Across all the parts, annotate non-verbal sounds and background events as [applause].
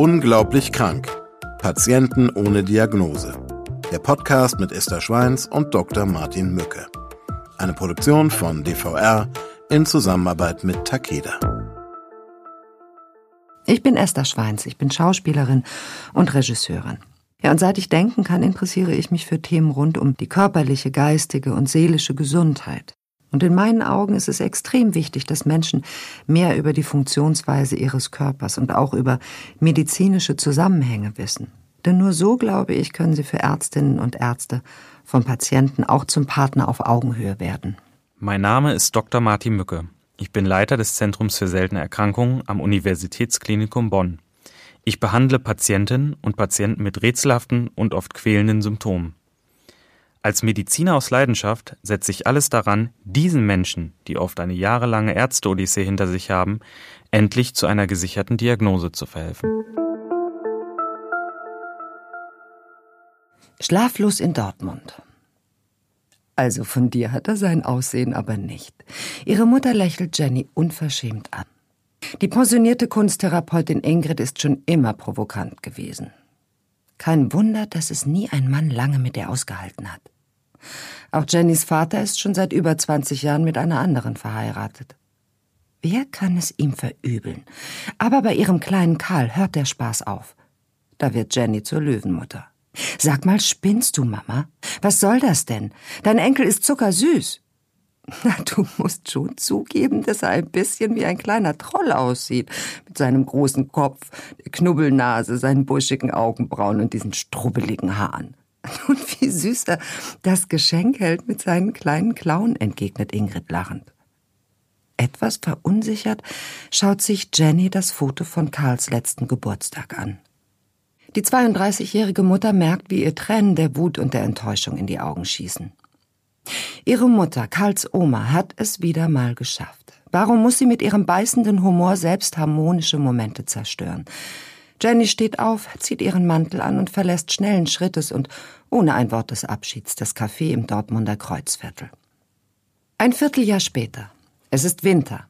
Unglaublich krank. Patienten ohne Diagnose. Der Podcast mit Esther Schweins und Dr. Martin Mücke. Eine Produktion von DVR in Zusammenarbeit mit Takeda. Ich bin Esther Schweins, ich bin Schauspielerin und Regisseurin. Ja, und seit ich denken kann, interessiere ich mich für Themen rund um die körperliche, geistige und seelische Gesundheit. Und in meinen Augen ist es extrem wichtig, dass Menschen mehr über die Funktionsweise ihres Körpers und auch über medizinische Zusammenhänge wissen. Denn nur so, glaube ich, können sie für Ärztinnen und Ärzte von Patienten auch zum Partner auf Augenhöhe werden. Mein Name ist Dr. Martin Mücke. Ich bin Leiter des Zentrums für seltene Erkrankungen am Universitätsklinikum Bonn. Ich behandle Patientinnen und Patienten mit rätselhaften und oft quälenden Symptomen. Als Mediziner aus Leidenschaft setze ich alles daran, diesen Menschen, die oft eine jahrelange Ärzte-Odyssee hinter sich haben, endlich zu einer gesicherten Diagnose zu verhelfen. Schlaflos in Dortmund. Also von dir hat er sein Aussehen aber nicht. Ihre Mutter lächelt Jenny unverschämt an. Die pensionierte Kunsttherapeutin Ingrid ist schon immer provokant gewesen. Kein Wunder, dass es nie ein Mann lange mit ihr ausgehalten hat. Auch Jennys Vater ist schon seit über 20 Jahren mit einer anderen verheiratet. Wer kann es ihm verübeln? Aber bei ihrem kleinen Karl hört der Spaß auf. Da wird Jenny zur Löwenmutter. Sag mal, spinnst du, Mama? Was soll das denn? Dein Enkel ist zuckersüß. Na, du musst schon zugeben, dass er ein bisschen wie ein kleiner Troll aussieht. Mit seinem großen Kopf, der Knubbelnase, seinen buschigen Augenbrauen und diesen strubbeligen Haaren. [laughs] Und wie süß er das Geschenk hält mit seinen kleinen Klauen, entgegnet Ingrid lachend. Etwas verunsichert schaut sich Jenny das Foto von Karls letzten Geburtstag an. Die 32-jährige Mutter merkt, wie ihr Tränen der Wut und der Enttäuschung in die Augen schießen. Ihre Mutter, Karls Oma, hat es wieder mal geschafft. Warum muss sie mit ihrem beißenden Humor selbst harmonische Momente zerstören? Jenny steht auf, zieht ihren Mantel an und verlässt schnellen Schrittes und ohne ein Wort des Abschieds das Café im Dortmunder Kreuzviertel. Ein Vierteljahr später. Es ist Winter.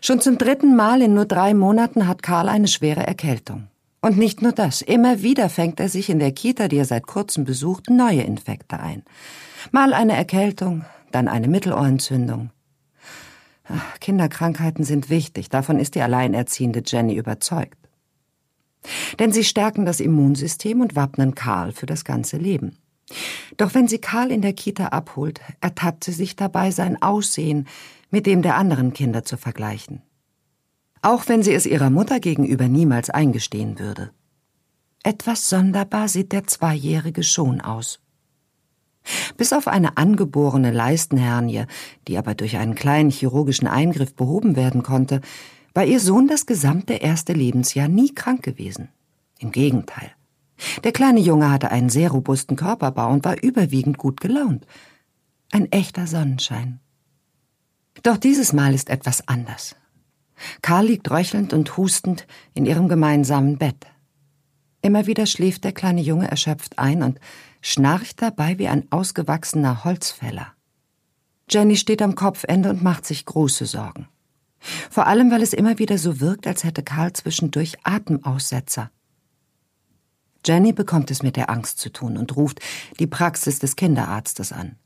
Schon zum dritten Mal in nur drei Monaten hat Karl eine schwere Erkältung. Und nicht nur das, immer wieder fängt er sich in der Kita, die er seit kurzem besucht, neue Infekte ein. Mal eine Erkältung, dann eine Mittelohrentzündung. Kinderkrankheiten sind wichtig, davon ist die alleinerziehende Jenny überzeugt. Denn sie stärken das Immunsystem und wappnen Karl für das ganze Leben. Doch wenn sie Karl in der Kita abholt, ertappt sie sich dabei, sein Aussehen mit dem der anderen Kinder zu vergleichen. Auch wenn sie es ihrer Mutter gegenüber niemals eingestehen würde. Etwas sonderbar sieht der Zweijährige schon aus. Bis auf eine angeborene Leistenhernie, die aber durch einen kleinen chirurgischen Eingriff behoben werden konnte, war ihr Sohn das gesamte erste Lebensjahr nie krank gewesen. Im Gegenteil. Der kleine Junge hatte einen sehr robusten Körperbau und war überwiegend gut gelaunt. Ein echter Sonnenschein. Doch dieses Mal ist etwas anders. Karl liegt röchelnd und hustend in ihrem gemeinsamen Bett. Immer wieder schläft der kleine Junge erschöpft ein und schnarcht dabei wie ein ausgewachsener Holzfäller. Jenny steht am Kopfende und macht sich große Sorgen. Vor allem, weil es immer wieder so wirkt, als hätte Karl zwischendurch Atemaussetzer. Jenny bekommt es mit der Angst zu tun und ruft die Praxis des Kinderarztes an.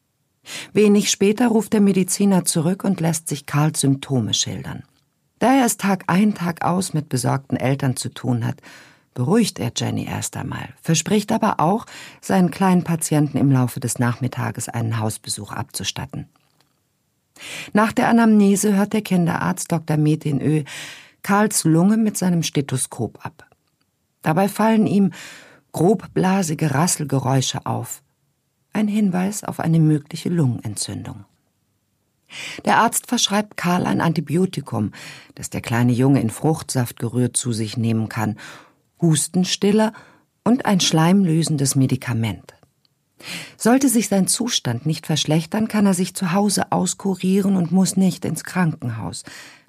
Wenig später ruft der Mediziner zurück und lässt sich Karls Symptome schildern. Da er es Tag ein, Tag aus mit besorgten Eltern zu tun hat, beruhigt er Jenny erst einmal, verspricht aber auch, seinen kleinen Patienten im Laufe des Nachmittages einen Hausbesuch abzustatten. Nach der Anamnese hört der Kinderarzt Dr. Metin Ö. Karls Lunge mit seinem Stethoskop ab. Dabei fallen ihm grobblasige Rasselgeräusche auf. Ein Hinweis auf eine mögliche Lungenentzündung. Der Arzt verschreibt Karl ein Antibiotikum, das der kleine Junge in Fruchtsaft gerührt zu sich nehmen kann, Hustenstiller und ein schleimlösendes Medikament. Sollte sich sein Zustand nicht verschlechtern, kann er sich zu Hause auskurieren und muss nicht ins Krankenhaus.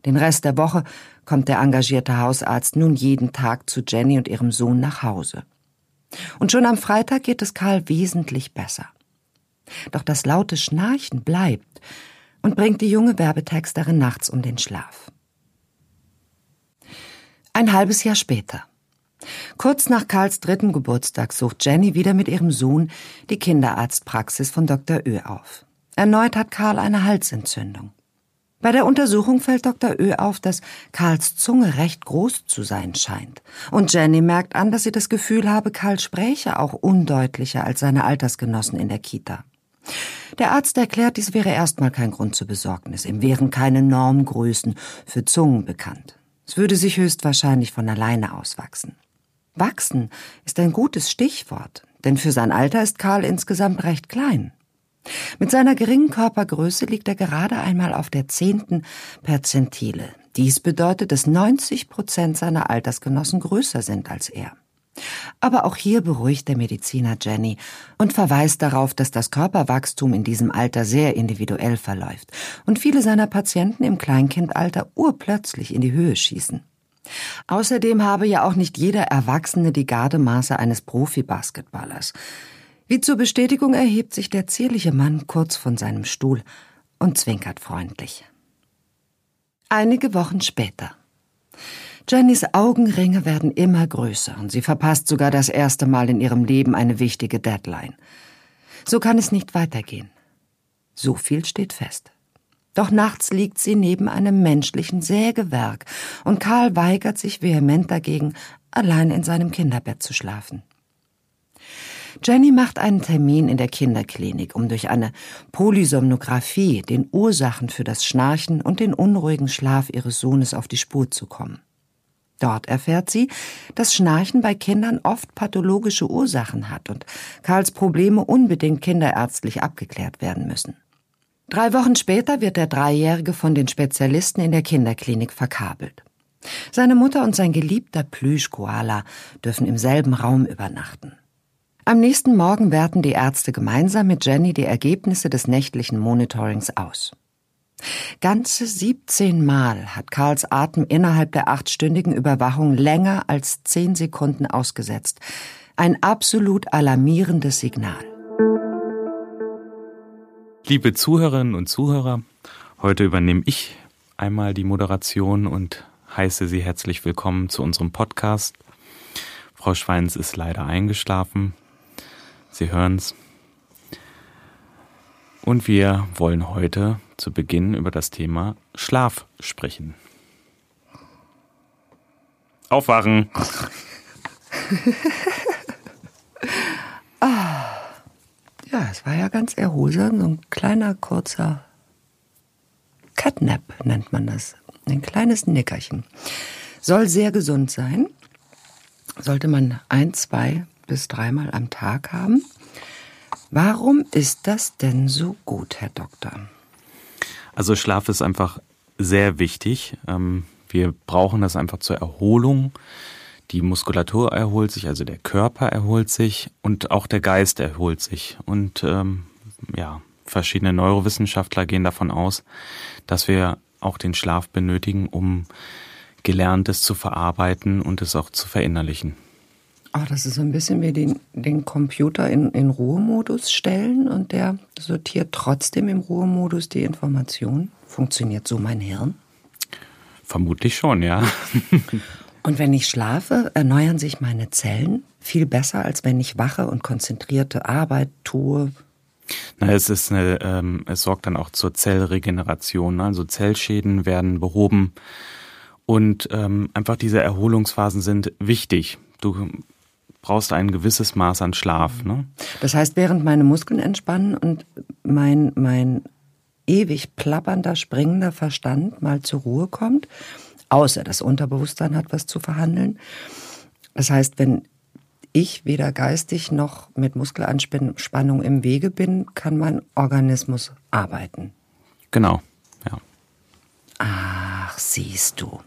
Den Rest der Woche kommt der engagierte Hausarzt nun jeden Tag zu Jenny und ihrem Sohn nach Hause. Und schon am Freitag geht es Karl wesentlich besser. Doch das laute Schnarchen bleibt und bringt die junge Kurz nach Karls dritten Geburtstag sucht Jenny wieder mit ihrem Sohn die Kinderarztpraxis von Dr. Ö auf. Erneut hat Karl eine Halsentzündung. Bei der Untersuchung fällt Dr. Ö auf, dass Karls Zunge recht groß zu sein scheint. Und Jenny merkt an, dass sie das Gefühl habe, Karl spräche auch undeutlicher als seine Altersgenossen in der Kita. Der Arzt erklärt, dies wäre erstmal kein Grund zur Besorgnis. Ihm wären keine Normgrößen für Zungen bekannt. Es würde sich höchstwahrscheinlich von alleine auswachsen. Wachsen ist ein gutes Stichwort, denn für sein Alter ist Karl insgesamt recht klein. Mit seiner geringen Körpergröße liegt er gerade einmal auf der zehnten Perzentile. Dies bedeutet, dass 90 Prozent seiner Altersgenossen größer sind als er. Aber auch hier beruhigt der Mediziner Jenny und verweist darauf, dass das Körperwachstum in diesem Alter sehr individuell verläuft und viele seiner Patienten im Kleinkindalter urplötzlich in die Höhe schießen. Außerdem habe ja auch nicht jeder Erwachsene die Gardemaße eines Profi-Basketballers. Wie zur Bestätigung erhebt sich der zierliche Mann kurz von seinem Stuhl und zwinkert freundlich. Einige Wochen später. Jennys Augenringe werden immer größer und sie verpasst sogar das erste Mal in ihrem Leben eine wichtige Deadline. So kann es nicht weitergehen. So viel steht fest. Doch nachts liegt sie neben einem menschlichen Sägewerk und Karl weigert sich vehement dagegen, allein in seinem Kinderbett zu schlafen. Jenny macht einen Termin in der Kinderklinik, um durch eine Polysomnographie den Ursachen für das Schnarchen und den unruhigen Schlaf ihres Sohnes auf die Spur zu kommen. Dort erfährt sie, dass Schnarchen bei Kindern oft pathologische Ursachen hat und Karls Probleme unbedingt kinderärztlich abgeklärt werden müssen. Drei Wochen später wird der Dreijährige von den Spezialisten in der Kinderklinik verkabelt. Seine Mutter und sein geliebter Plüschkoala dürfen im selben Raum übernachten. Am nächsten Morgen werten die Ärzte gemeinsam mit Jenny die Ergebnisse des nächtlichen Monitorings aus. Ganze 17 Mal hat Karls Atem innerhalb der achtstündigen Überwachung länger als 10 Sekunden ausgesetzt. Ein absolut alarmierendes Signal. Liebe Zuhörerinnen und Zuhörer, heute übernehme ich einmal die Moderation und heiße Sie herzlich willkommen zu unserem Podcast. Frau Schweins ist leider eingeschlafen. Sie hören's. Und wir wollen heute zu Beginn über das Thema Schlaf sprechen. Aufwachen! [laughs] [laughs] ah, ja, es war ja ganz erholsam, so ein kleiner, kurzer Catnap nennt man das. Ein kleines Nickerchen. Soll sehr gesund sein. Sollte man ein, zwei bis dreimal am Tag haben. Warum ist das denn so gut, Herr Doktor? Also Schlaf ist einfach sehr wichtig. Ähm, wir brauchen das einfach zur Erholung. Die Muskulatur erholt sich, also der Körper erholt sich und auch der Geist erholt sich. Und ähm, ja, verschiedene Neurowissenschaftler gehen davon aus, dass wir auch den Schlaf benötigen, um Gelerntes zu verarbeiten und es auch zu verinnerlichen. Ach, das ist so ein bisschen wie den, den Computer in, in Ruhemodus stellen und der sortiert trotzdem im Ruhemodus die Information. Funktioniert so mein Hirn? Vermutlich schon, ja. [laughs] und wenn ich schlafe, erneuern sich meine Zellen viel besser, als wenn ich wache und konzentrierte Arbeit tue. Na, es ist eine, ähm, es sorgt dann auch zur Zellregeneration. Ne? Also Zellschäden werden behoben und ähm, einfach diese Erholungsphasen sind wichtig. Du brauchst ein gewisses Maß an Schlaf. Ne? Das heißt, während meine Muskeln entspannen und mein, mein ewig plappernder, springender Verstand mal zur Ruhe kommt, außer das Unterbewusstsein hat was zu verhandeln. Das heißt, wenn ich weder geistig noch mit Muskelanspannung im Wege bin, kann mein Organismus arbeiten. Genau, ja. Ach, siehst du.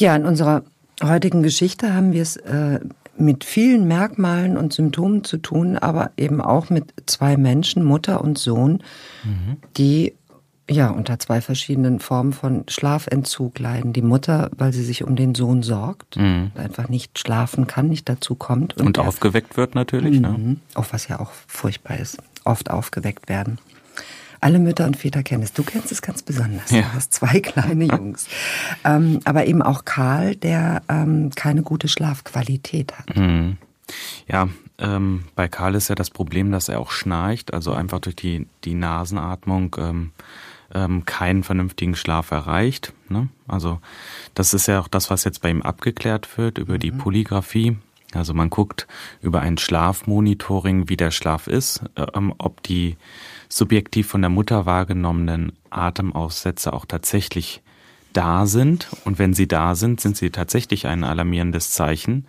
Ja, in unserer heutigen Geschichte haben wir es äh, mit vielen Merkmalen und Symptomen zu tun, aber eben auch mit zwei Menschen, Mutter und Sohn, mhm. die ja unter zwei verschiedenen Formen von Schlafentzug leiden. Die Mutter, weil sie sich um den Sohn sorgt, mhm. einfach nicht schlafen kann, nicht dazu kommt. Und, und aufgeweckt wird natürlich. Ne? Mhm. Auch was ja auch furchtbar ist. Oft aufgeweckt werden. Alle Mütter und Väter kennen es. Du kennst es ganz besonders. Ja. Du hast zwei [laughs] kleine Jungs. ähm, aber eben auch Karl, der ähm, keine gute Schlafqualität hat. Mhm. Ja, ähm, bei Karl ist ja das Problem, dass er auch schnarcht, also einfach durch die, die Nasenatmung ähm, ähm, keinen vernünftigen Schlaf erreicht. Ne? Also das ist ja auch das, was jetzt bei ihm abgeklärt wird über die mhm. Polygraphie. Also man guckt über ein Schlafmonitoring, wie der Schlaf ist, ähm, ob die subjektiv von der Mutter wahrgenommenen Atemaussätze auch tatsächlich da sind. Und wenn sie da sind, sind sie tatsächlich ein alarmierendes Zeichen,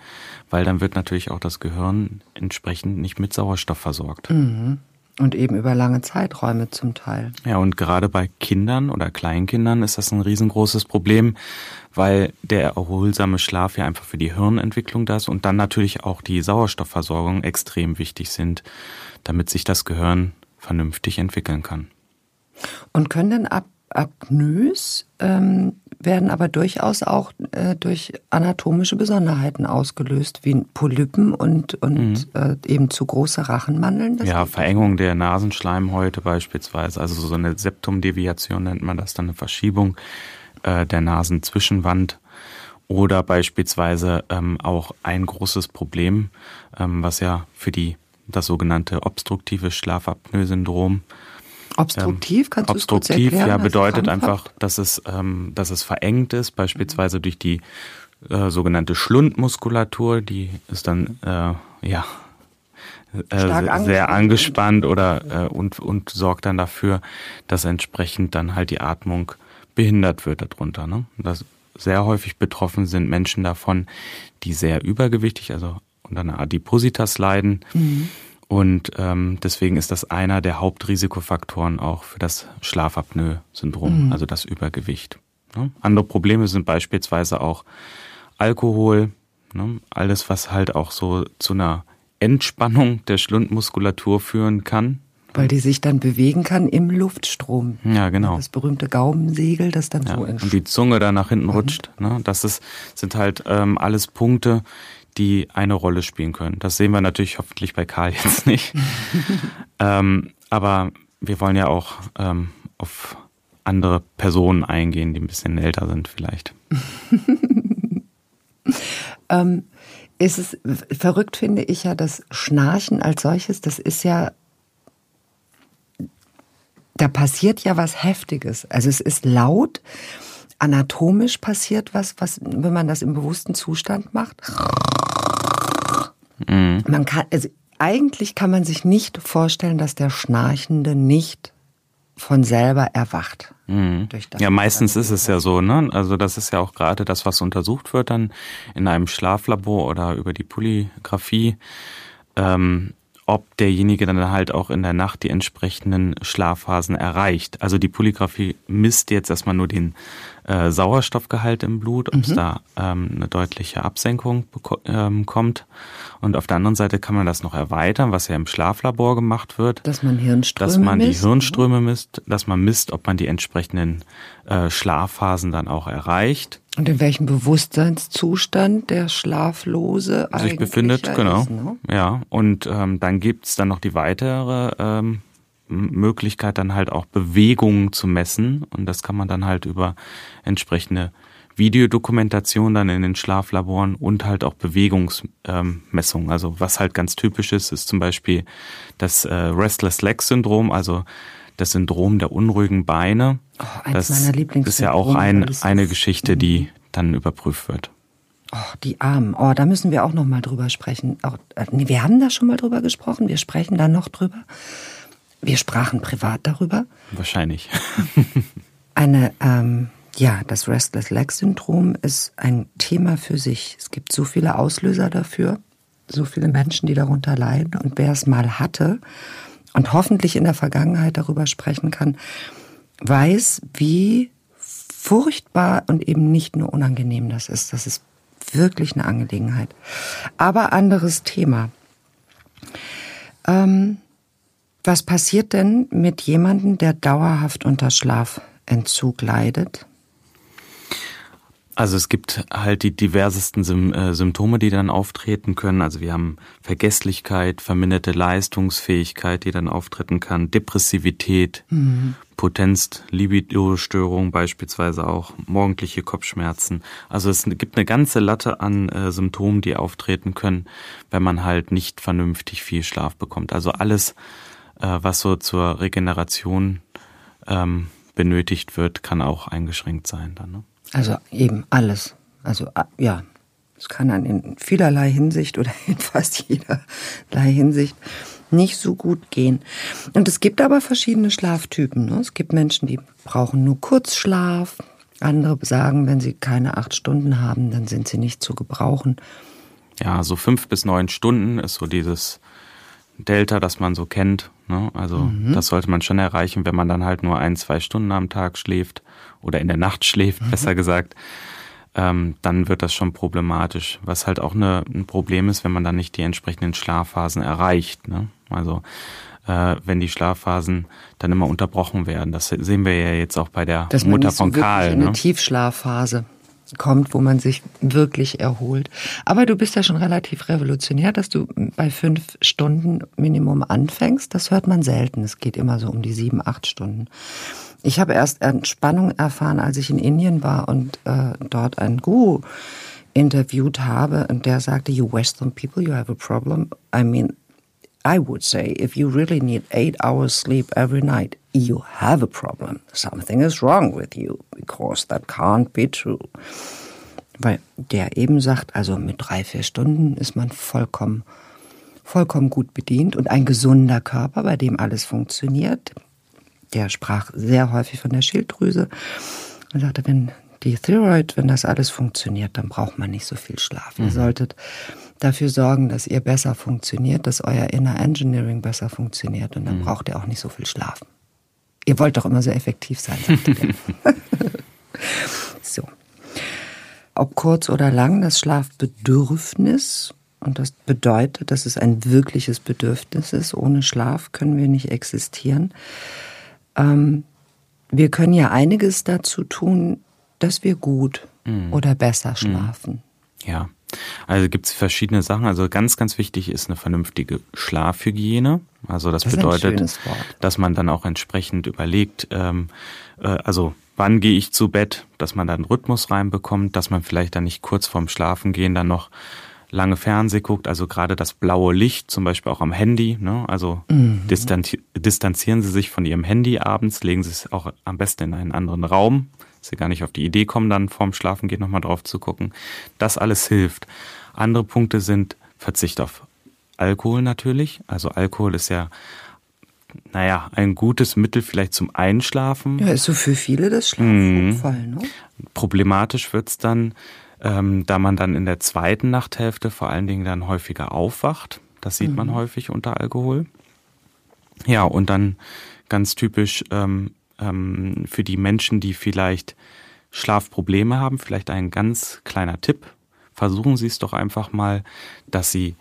weil dann wird natürlich auch das Gehirn entsprechend nicht mit Sauerstoff versorgt. Mhm. Und eben über lange Zeiträume zum Teil. Ja, und gerade bei Kindern oder Kleinkindern ist das ein riesengroßes Problem, weil der erholsame Schlaf ja einfach für die Hirnentwicklung da ist und dann natürlich auch die Sauerstoffversorgung extrem wichtig sind, damit sich das Gehirn vernünftig entwickeln kann. Und können denn ab Apnoes ähm, werden aber durchaus auch äh, durch anatomische Besonderheiten ausgelöst, wie Polypen und, und mhm. äh, eben zu große Rachenmandeln. ja, Verengung der Nasenschleimhäute beispielsweise, also so eine Septumdeviation nennt man das, dann eine Verschiebung äh, der Nasenzwischenwand. Oder beispielsweise ähm, auch ein großes Problem, ähm, was ja für die das sogenannte obstruktive Schlafapnoe-Syndrom Obstruktiv, kannst du Obstruktiv, erklären, ja, bedeutet einfach, dass es, ähm, dass es verengt ist, beispielsweise durch die äh, sogenannte Schlundmuskulatur, die ist dann äh, ja äh, angespannt. sehr angespannt oder äh, und, und sorgt dann dafür, dass entsprechend dann halt die Atmung behindert wird darunter. Ne? Das sehr häufig betroffen sind Menschen davon, die sehr übergewichtig, also unter einer Adipositas leiden. Mhm und ähm, deswegen ist das einer der Hauptrisikofaktoren auch für das Schlafapnoe-Syndrom, mhm. also das Übergewicht. Ne? Andere Probleme sind beispielsweise auch Alkohol, ne? alles was halt auch so zu einer Entspannung der Schlundmuskulatur führen kann. Weil die sich dann bewegen kann im Luftstrom. Ja, genau. Das berühmte Gaumensegel, das dann ja, so Und die Zunge da nach hinten mhm. rutscht. Ne? Das ist, sind halt ähm, alles Punkte, die eine Rolle spielen können. Das sehen wir natürlich hoffentlich bei Karl [laughs] jetzt nicht. ähm, aber wir wollen ja auch ähm, auf andere Personen eingehen, die ein bisschen älter sind vielleicht. [laughs] ähm, ist es verrückt finde ich ja, das Schnarchen als solches, das ist ja da passiert ja was Heftiges. Also es ist laut, anatomisch passiert was, was, wenn man das im bewussten Zustand macht. Mhm. Man kann, also eigentlich kann man sich nicht vorstellen, dass der Schnarchende nicht von selber erwacht. Mhm. ja, meistens ist es ja so, ne? Also das ist ja auch gerade das, was untersucht wird dann in einem Schlaflabor oder über die Polygraphie. Ähm, ob derjenige dann halt auch in der Nacht die entsprechenden Schlafphasen erreicht. Also die Polygraphie misst jetzt erstmal nur den äh, Sauerstoffgehalt im Blut, ob es mhm. da ähm, eine deutliche Absenkung ähm, kommt. Und auf der anderen Seite kann man das noch erweitern, was ja im Schlaflabor gemacht wird. Dass man Hirnströme Dass man misst, die Hirnströme misst, dass man misst, ob man die entsprechenden äh, Schlafphasen dann auch erreicht. Und in welchem Bewusstseinszustand der Schlaflose sich befindet, genau. Ist, ne? Ja, und ähm, dann gibt's dann noch die weitere ähm, Möglichkeit, dann halt auch Bewegungen zu messen. Und das kann man dann halt über entsprechende Videodokumentation dann in den Schlaflaboren und halt auch Bewegungsmessungen. Ähm, also was halt ganz typisch ist, ist zum Beispiel das äh, Restless Leg Syndrom, also das Syndrom der unruhigen Beine. Oh, eins das meiner ist ja auch ein, eine Geschichte, die mhm. dann überprüft wird. Oh, die Armen. Oh, da müssen wir auch noch mal drüber sprechen. Nee, wir haben da schon mal drüber gesprochen. Wir sprechen da noch drüber. Wir sprachen privat darüber. Wahrscheinlich. [laughs] Eine, ähm, ja, das Restless Leg Syndrom ist ein Thema für sich. Es gibt so viele Auslöser dafür, so viele Menschen, die darunter leiden. Und wer es mal hatte und hoffentlich in der Vergangenheit darüber sprechen kann, weiß, wie furchtbar und eben nicht nur unangenehm das ist. Das ist wirklich eine Angelegenheit. Aber anderes Thema. Ähm, was passiert denn mit jemandem, der dauerhaft unter Schlafentzug leidet? Also es gibt halt die diversesten äh, Symptome, die dann auftreten können. Also wir haben Vergesslichkeit, verminderte Leistungsfähigkeit, die dann auftreten kann, Depressivität, mhm. Potenz, Libido-Störung beispielsweise auch, morgendliche Kopfschmerzen. Also es gibt eine ganze Latte an äh, Symptomen, die auftreten können, wenn man halt nicht vernünftig viel Schlaf bekommt. Also alles, äh, was so zur Regeneration ähm, benötigt wird, kann auch eingeschränkt sein dann. Ne? Also eben alles. Also ja, es kann dann in vielerlei Hinsicht oder in [laughs] fast jederlei Hinsicht nicht so gut gehen. Und es gibt aber verschiedene Schlaftypen. Ne? Es gibt Menschen, die brauchen nur Kurzschlaf. Andere sagen, wenn sie keine acht Stunden haben, dann sind sie nicht zu gebrauchen. Ja, so fünf bis neun Stunden ist so dieses Delta, das man so kennt. Ne? Also mhm. das sollte man schon erreichen, wenn man dann halt nur ein, zwei Stunden am Tag schläft oder in der Nacht [laughs] schläft, mhm. besser gesagt. Ähm, dann wird das schon problematisch. Was halt auch eine, ein Problem ist, wenn man dann nicht die entsprechenden Schlafphasen erreicht. Ne? Also äh, wenn die Schlafphasen dann immer unterbrochen werden. Das sehen wir ja jetzt auch bei der Mutter von Karl. In eine ne? Tiefschlafphase kommt, wo man sich wirklich erholt. Aber du bist ja schon relativ revolutionär, dass du bei fünf Stunden Minimum anfängst. Das hört man selten. Es geht immer so um die sieben, acht Stunden. Ich habe erst Entspannung erfahren, als ich in Indien war und äh, dort einen Guru interviewt habe und der sagte, you Western people, you have a problem. I mean, I would say if you really need eight hours sleep every night, you have a problem. Something is wrong with you because that can't be true. Weil der eben sagt, also mit drei, vier Stunden ist man vollkommen, vollkommen gut bedient und ein gesunder Körper, bei dem alles funktioniert. Der sprach sehr häufig von der Schilddrüse und sagte, wenn die Thyroid, wenn das alles funktioniert, dann braucht man nicht so viel Schlaf. Mhm. Ihr solltet dafür sorgen, dass ihr besser funktioniert, dass euer Inner Engineering besser funktioniert und dann mhm. braucht ihr auch nicht so viel Schlaf. Ihr wollt doch immer so effektiv sein, [laughs] [laughs] so. Ob kurz oder lang, das Schlafbedürfnis, und das bedeutet, dass es ein wirkliches Bedürfnis ist. Ohne Schlaf können wir nicht existieren. Ähm, wir können ja einiges dazu tun, dass wir gut mhm. oder besser mhm. schlafen. Ja. Also gibt es verschiedene Sachen. Also ganz, ganz wichtig ist eine vernünftige Schlafhygiene. Also das, das bedeutet, dass man dann auch entsprechend überlegt, ähm, äh, also wann gehe ich zu Bett, dass man da einen Rhythmus reinbekommt, dass man vielleicht dann nicht kurz vorm Schlafengehen dann noch lange Fernseh guckt, also gerade das blaue Licht, zum Beispiel auch am Handy. Ne? Also mhm. distanzi distanzieren Sie sich von Ihrem Handy abends, legen Sie es auch am besten in einen anderen Raum, dass Sie gar nicht auf die Idee kommen, dann vorm Schlafengehen nochmal drauf zu gucken. Das alles hilft. Andere Punkte sind Verzicht auf Alkohol natürlich. Also Alkohol ist ja naja, ein gutes Mittel vielleicht zum Einschlafen. Ja, ist so für viele das Schlafunfall, mhm. ne? Problematisch wird's dann, ähm, da man dann in der zweiten Nachthälfte vor allen Dingen dann häufiger aufwacht. Das sieht mhm. man häufig unter Alkohol. Ja, und dann ganz typisch ähm, ähm, für die Menschen, die vielleicht Schlafprobleme haben, vielleicht ein ganz kleiner Tipp. Versuchen Sie es doch einfach mal, dass Sie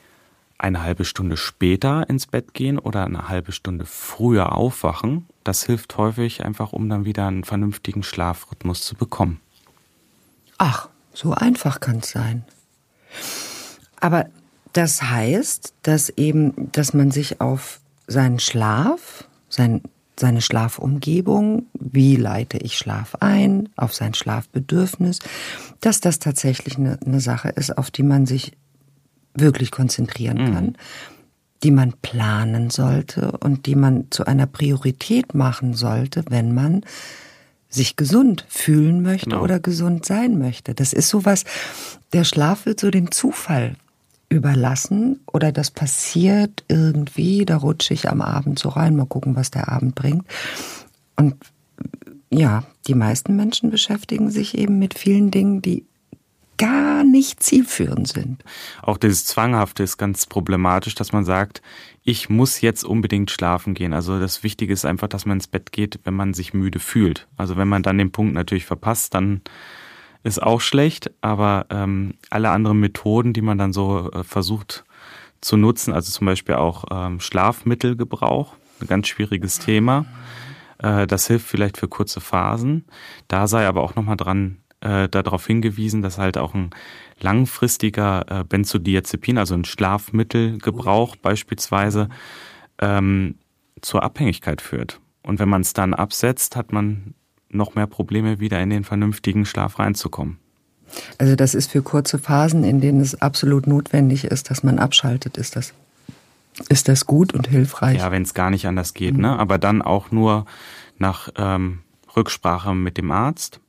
eine halbe Stunde später ins Bett gehen oder eine halbe Stunde früher aufwachen. Das hilft häufig einfach, um dann wieder einen vernünftigen Schlafrhythmus zu bekommen. Ach, so einfach kann es sein. Aber das heißt, dass eben, dass man sich auf seinen Schlaf, sein, seine Schlafumgebung, wie leite ich Schlaf ein, auf sein Schlafbedürfnis, dass das tatsächlich eine, eine Sache ist, auf die man sich wirklich konzentrieren mhm. kann, die man planen sollte und die man zu einer Priorität machen sollte, wenn man sich gesund fühlen möchte genau. oder gesund sein möchte. Das ist sowas, der Schlaf wird so dem Zufall überlassen oder das passiert irgendwie, da rutsche ich am Abend so rein, mal gucken, was der Abend bringt. Und ja, die meisten Menschen beschäftigen sich eben mit vielen Dingen, die gar nicht zielführend sind. Auch dieses Zwanghafte ist ganz problematisch, dass man sagt, ich muss jetzt unbedingt schlafen gehen. Also das Wichtige ist einfach, dass man ins Bett geht, wenn man sich müde fühlt. Also wenn man dann den Punkt natürlich verpasst, dann ist auch schlecht. Aber ähm, alle anderen Methoden, die man dann so äh, versucht zu nutzen, also zum Beispiel auch ähm, Schlafmittelgebrauch, ein ganz schwieriges Thema. Äh, das hilft vielleicht für kurze Phasen. Da sei aber auch nochmal dran äh, darauf hingewiesen, dass halt auch ein langfristiger äh, Benzodiazepin, also ein Schlafmittelgebrauch beispielsweise, ähm, zur Abhängigkeit führt. Und wenn man es dann absetzt, hat man noch mehr Probleme, wieder in den vernünftigen Schlaf reinzukommen. Also das ist für kurze Phasen, in denen es absolut notwendig ist, dass man abschaltet, ist das, ist das gut und hilfreich? Ja, wenn es gar nicht anders geht, mhm. ne? Aber dann auch nur nach ähm, Rücksprache mit dem Arzt.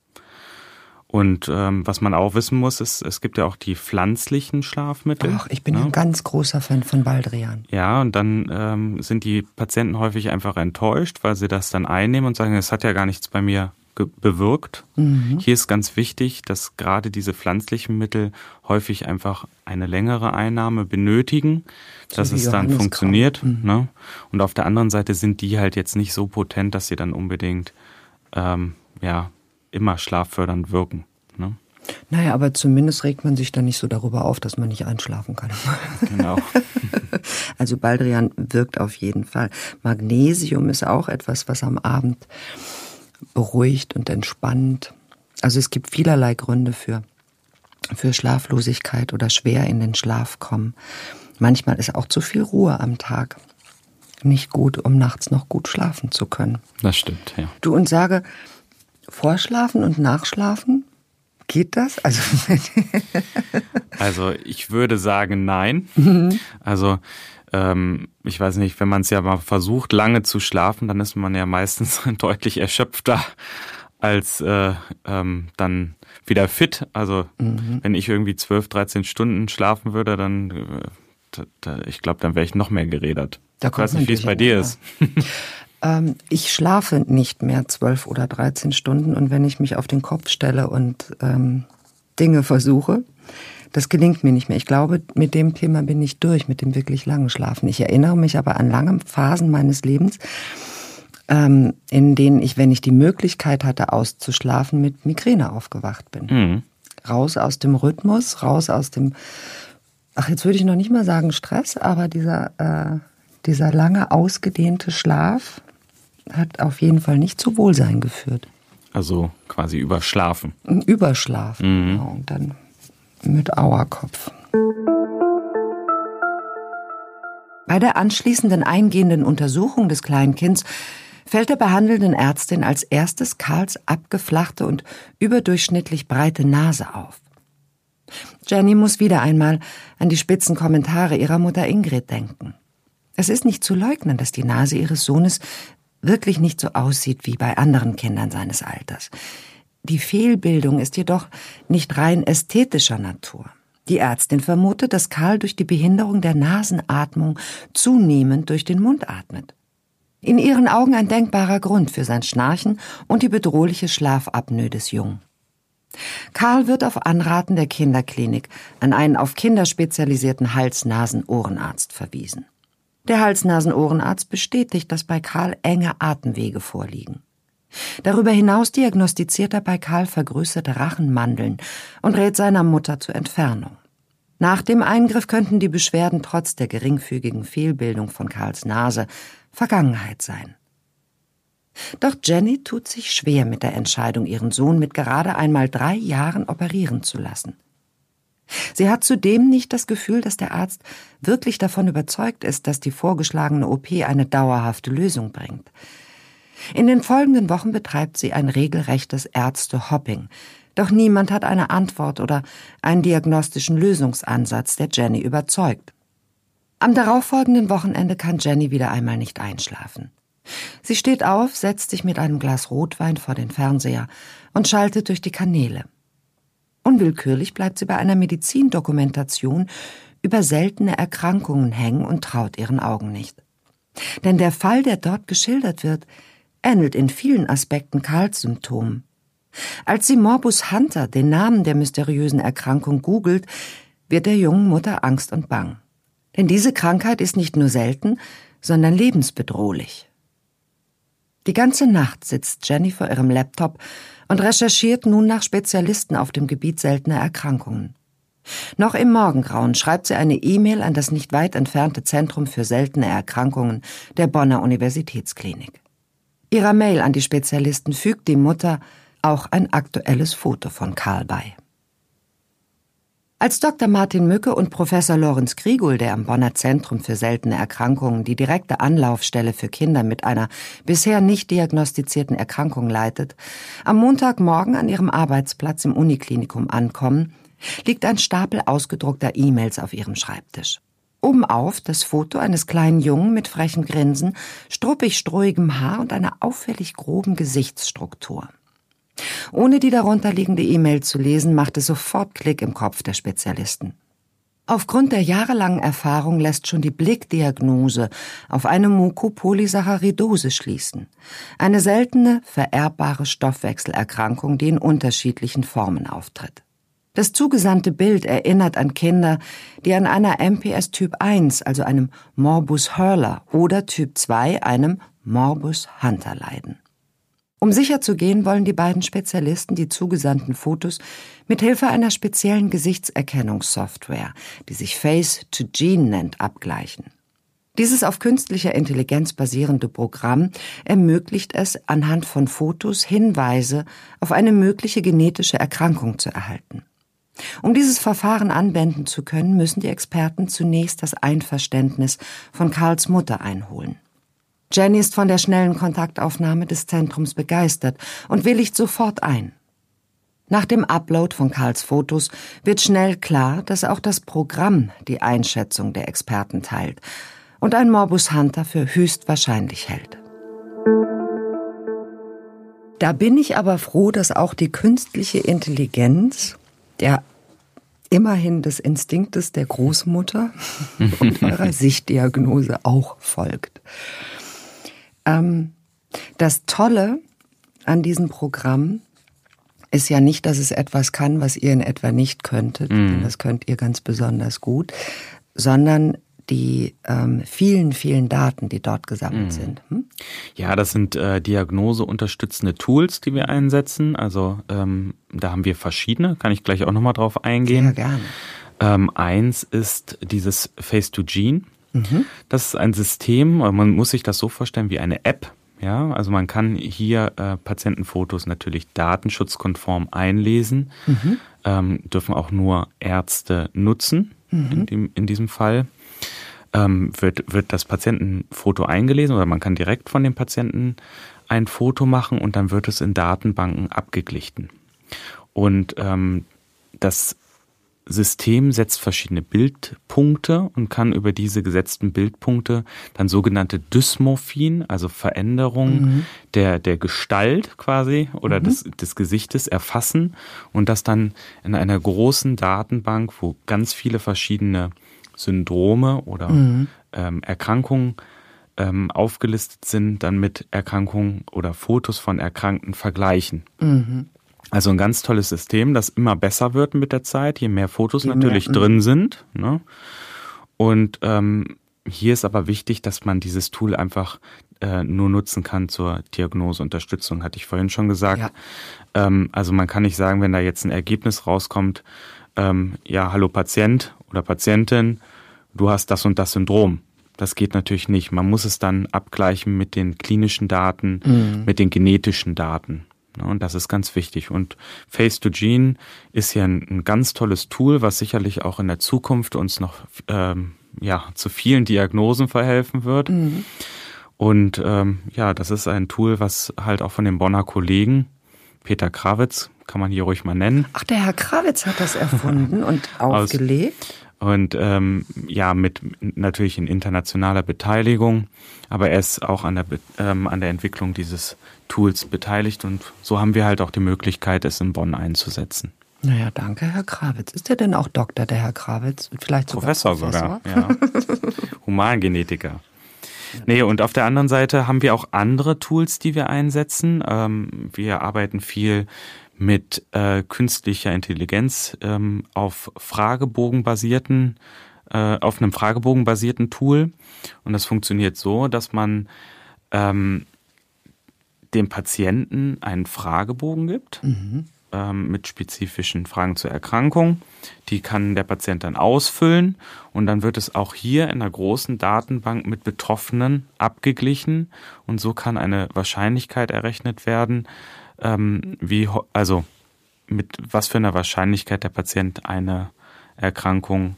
Und ähm, was man auch wissen muss, ist, es gibt ja auch die pflanzlichen Schlafmittel. Ach, ich bin ne? ein ganz großer Fan von Baldrian. Ja, und dann ähm, sind die Patienten häufig einfach enttäuscht, weil sie das dann einnehmen und sagen, es hat ja gar nichts bei mir bewirkt. Mhm. Hier ist ganz wichtig, dass gerade diese pflanzlichen Mittel häufig einfach eine längere Einnahme benötigen, so dass es dann funktioniert. Mhm. Ne? Und auf der anderen Seite sind die halt jetzt nicht so potent, dass sie dann unbedingt ähm, ja immer schlaffördernd wirken. Ne? Naja, aber zumindest regt man sich dann nicht so darüber auf, dass man nicht einschlafen kann. [laughs] [laughs] Genau. also Baldrian wirkt auf jeden Fall. Magnesium ist auch etwas, was am Abend beruhigt und entspannt. Also es gibt vielerlei Gründe für, für Schlaflosigkeit oder schwer in den Schlaf kommen. Manchmal ist auch zu viel Ruhe am Tag nicht gut, um nachts noch gut schlafen zu können. Das stimmt, ja. Du und sage, Vorschlafen und Nachschlafen? Geht das? Also, [laughs] also ich würde sagen, nein. Mhm. Also ähm, ich weiß nicht, wenn man es ja mal versucht, lange zu schlafen, dann ist man ja meistens [laughs] deutlich erschöpfter als äh, ähm, dann wieder fit. Also mhm. wenn ich irgendwie 12, 13 Stunden schlafen würde, dann äh, ich glaube, dann wäre ich noch mehr gerädert. Da ich weiß nicht, wie es bei dir ist. Ähm, ich schlafe nicht mehr zwölf oder dreizehn Stunden und wenn ich mich auf den Kopf stelle und ähm, Dinge versuche, das gelingt mir nicht mehr. Ich glaube, mit dem Thema bin ich durch, mit dem wirklich langen Schlafen. Ich erinnere mich aber an lange Phasen meines Lebens, ähm, in denen ich, wenn ich die Möglichkeit hatte, auszuschlafen, mit Migräne aufgewacht bin. Mhm. Raus aus dem Rhythmus, raus aus dem, ach, jetzt würde ich noch nicht mal sagen Stress, aber dieser, äh, dieser lange ausgedehnte Schlaf, hat auf jeden Fall nicht zu Wohlsein geführt. Also quasi überschlafen. Überschlafen, mhm. genau. Und dann mit Auerkopf. Bei der anschließenden eingehenden Untersuchung des Kleinkinds fällt der behandelnden Ärztin als erstes Karls abgeflachte und überdurchschnittlich breite Nase auf. Jenny muss wieder einmal an die spitzen Kommentare ihrer Mutter Ingrid denken. Es ist nicht zu leugnen, dass die Nase ihres Sohnes wirklich nicht so aussieht wie bei anderen Kindern seines Alters. Die Fehlbildung ist jedoch nicht rein ästhetischer Natur. Die Ärztin vermutet, dass Karl durch die Behinderung der Nasenatmung zunehmend durch den Mund atmet. In ihren Augen ein denkbarer Grund für sein Schnarchen und die bedrohliche Schlafapnoe des Jungen. Karl wird auf Anraten der Kinderklinik an einen auf Kinder spezialisierten Hals-Nasen-Ohrenarzt verwiesen. Der Hals-Nasen-Ohrenarzt bestätigt, dass bei Karl enge Atemwege vorliegen. Darüber hinaus diagnostiziert er bei Karl vergrößerte Rachenmandeln und rät seiner Mutter zur Entfernung. Nach dem Eingriff könnten die Beschwerden trotz der geringfügigen Fehlbildung von Karls Nase Vergangenheit sein. Doch Jenny tut sich schwer mit der Entscheidung, ihren Sohn mit gerade einmal drei Jahren operieren zu lassen. Sie hat zudem nicht das Gefühl, dass der Arzt wirklich davon überzeugt ist, dass die vorgeschlagene OP eine dauerhafte Lösung bringt. In den folgenden Wochen betreibt sie ein regelrechtes Ärzte-Hopping. Doch niemand hat eine Antwort oder einen diagnostischen Lösungsansatz, der Jenny überzeugt. Am darauffolgenden Wochenende kann Jenny wieder einmal nicht einschlafen. Sie steht auf, setzt sich mit einem Glas Rotwein vor den Fernseher und schaltet durch die Kanäle. Unwillkürlich bleibt sie bei einer Medizindokumentation über seltene Erkrankungen hängen und traut ihren Augen nicht. Denn der Fall, der dort geschildert wird, ähnelt in vielen Aspekten Karls Symptomen. Als sie Morbus Hunter, den Namen der mysteriösen Erkrankung, googelt, wird der jungen Mutter Angst und Bang. Denn diese Krankheit ist nicht nur selten, sondern lebensbedrohlich. Die ganze Nacht sitzt Jenny vor ihrem Laptop und recherchiert nun nach Spezialisten auf dem Gebiet seltener Erkrankungen. Noch im Morgengrauen schreibt sie eine E-Mail an das nicht weit entfernte Zentrum für seltene Erkrankungen der Bonner Universitätsklinik. Ihrer Mail an die Spezialisten fügt die Mutter auch ein aktuelles Foto von Karl bei. Als Dr. Martin Mücke und Professor Lorenz Kriegul, der am Bonner Zentrum für seltene Erkrankungen die direkte Anlaufstelle für Kinder mit einer bisher nicht diagnostizierten Erkrankung leitet, am Montagmorgen an ihrem Arbeitsplatz im Uniklinikum ankommen, liegt ein Stapel ausgedruckter E-Mails auf ihrem Schreibtisch. Obenauf das Foto eines kleinen Jungen mit frechem Grinsen, struppig strohigem Haar und einer auffällig groben Gesichtsstruktur. Ohne die darunterliegende E-Mail zu lesen, macht es sofort Klick im Kopf der Spezialisten. Aufgrund der jahrelangen Erfahrung lässt schon die Blickdiagnose auf eine Mucopolysaccharidose schließen. Eine seltene, vererbbare Stoffwechselerkrankung, die in unterschiedlichen Formen auftritt. Das zugesandte Bild erinnert an Kinder, die an einer MPS Typ 1, also einem Morbus Hurler oder Typ 2, einem Morbus Hunter leiden. Um sicher zu gehen, wollen die beiden Spezialisten die zugesandten Fotos mit Hilfe einer speziellen Gesichtserkennungssoftware, die sich Face to Gene nennt, abgleichen. Dieses auf künstlicher Intelligenz basierende Programm ermöglicht es, anhand von Fotos Hinweise auf eine mögliche genetische Erkrankung zu erhalten. Um dieses Verfahren anwenden zu können, müssen die Experten zunächst das Einverständnis von Karls Mutter einholen. Jenny ist von der schnellen Kontaktaufnahme des Zentrums begeistert und willigt sofort ein. Nach dem Upload von Karls Fotos wird schnell klar, dass auch das Programm die Einschätzung der Experten teilt und ein Morbus Hunter für höchstwahrscheinlich hält. Da bin ich aber froh, dass auch die künstliche Intelligenz der immerhin des Instinktes der Großmutter [laughs] und eurer Sichtdiagnose auch folgt. Ähm, das Tolle an diesem Programm ist ja nicht, dass es etwas kann, was ihr in etwa nicht könntet, denn das könnt ihr ganz besonders gut, sondern die ähm, vielen, vielen Daten, die dort gesammelt mhm. sind. Hm? Ja, das sind äh, diagnoseunterstützende Tools, die wir einsetzen. Also ähm, da haben wir verschiedene, kann ich gleich auch nochmal drauf eingehen. Sehr gerne. Ähm, eins ist dieses Face-to-Gene. Mhm. Das ist ein System, man muss sich das so vorstellen wie eine App. Ja, also man kann hier äh, Patientenfotos natürlich datenschutzkonform einlesen, mhm. ähm, dürfen auch nur Ärzte nutzen mhm. in, dem, in diesem Fall ähm, wird, wird das Patientenfoto eingelesen oder man kann direkt von dem Patienten ein Foto machen und dann wird es in Datenbanken abgeglichen. Und ähm, das System setzt verschiedene Bildpunkte und kann über diese gesetzten Bildpunkte dann sogenannte Dysmorphien, also Veränderungen mhm. der, der Gestalt quasi oder mhm. des, des Gesichtes erfassen und das dann in einer großen Datenbank, wo ganz viele verschiedene Syndrome oder mhm. ähm, Erkrankungen ähm, aufgelistet sind, dann mit Erkrankungen oder Fotos von Erkrankten vergleichen. Also ein ganz tolles System, das immer besser wird mit der Zeit, je mehr Fotos je natürlich mehr, drin sind. Ne? Und ähm, hier ist aber wichtig, dass man dieses Tool einfach äh, nur nutzen kann zur Diagnoseunterstützung, hatte ich vorhin schon gesagt. Ja. Ähm, also man kann nicht sagen, wenn da jetzt ein Ergebnis rauskommt, ähm, ja, hallo Patient oder Patientin, du hast das und das Syndrom. Das geht natürlich nicht. Man muss es dann abgleichen mit den klinischen Daten, mhm. mit den genetischen Daten. Und das ist ganz wichtig. Und Face to Gene ist ja ein, ein, ganz tolles Tool, was sicherlich auch in der Zukunft uns noch ähm, ja, zu vielen Diagnosen verhelfen wird. Mhm. Und ähm, ja, das ist ein Tool, was halt auch von den Bonner Kollegen, Peter Krawitz, kann man hier ruhig mal nennen. Ach, der Herr Krawitz hat das erfunden und [laughs] aufgelegt. und ähm, ja, mit natürlich in internationaler Beteiligung, aber er ist auch an der, ähm, an der Entwicklung dieses Tools beteiligt und so haben wir halt auch die Möglichkeit, es in Bonn einzusetzen. Naja, danke, Herr Krawitz. Ist der denn auch Doktor, der Herr Krawitz? Vielleicht sogar Professor, Professor? sogar, ja. [laughs] Humangenetiker. Nee, und auf der anderen Seite haben wir auch andere Tools, die wir einsetzen. Ähm, wir arbeiten viel mit äh, künstlicher Intelligenz ähm, auf Fragebogen-basierten, äh, auf einem Fragebogen-basierten Tool. Und das funktioniert so, dass man ähm, dem Patienten einen Fragebogen gibt. Mhm ähm, mit spezifischen Fragen zur Erkrankung. Die kann der Patient dann ausfüllen und dann wird es auch hier in einer großen Datenbank mit Betroffenen abgeglichen und so kann eine Wahrscheinlichkeit errechnet werden, ähm, wie, also mit was für einer Wahrscheinlichkeit der Patient eine Erkrankung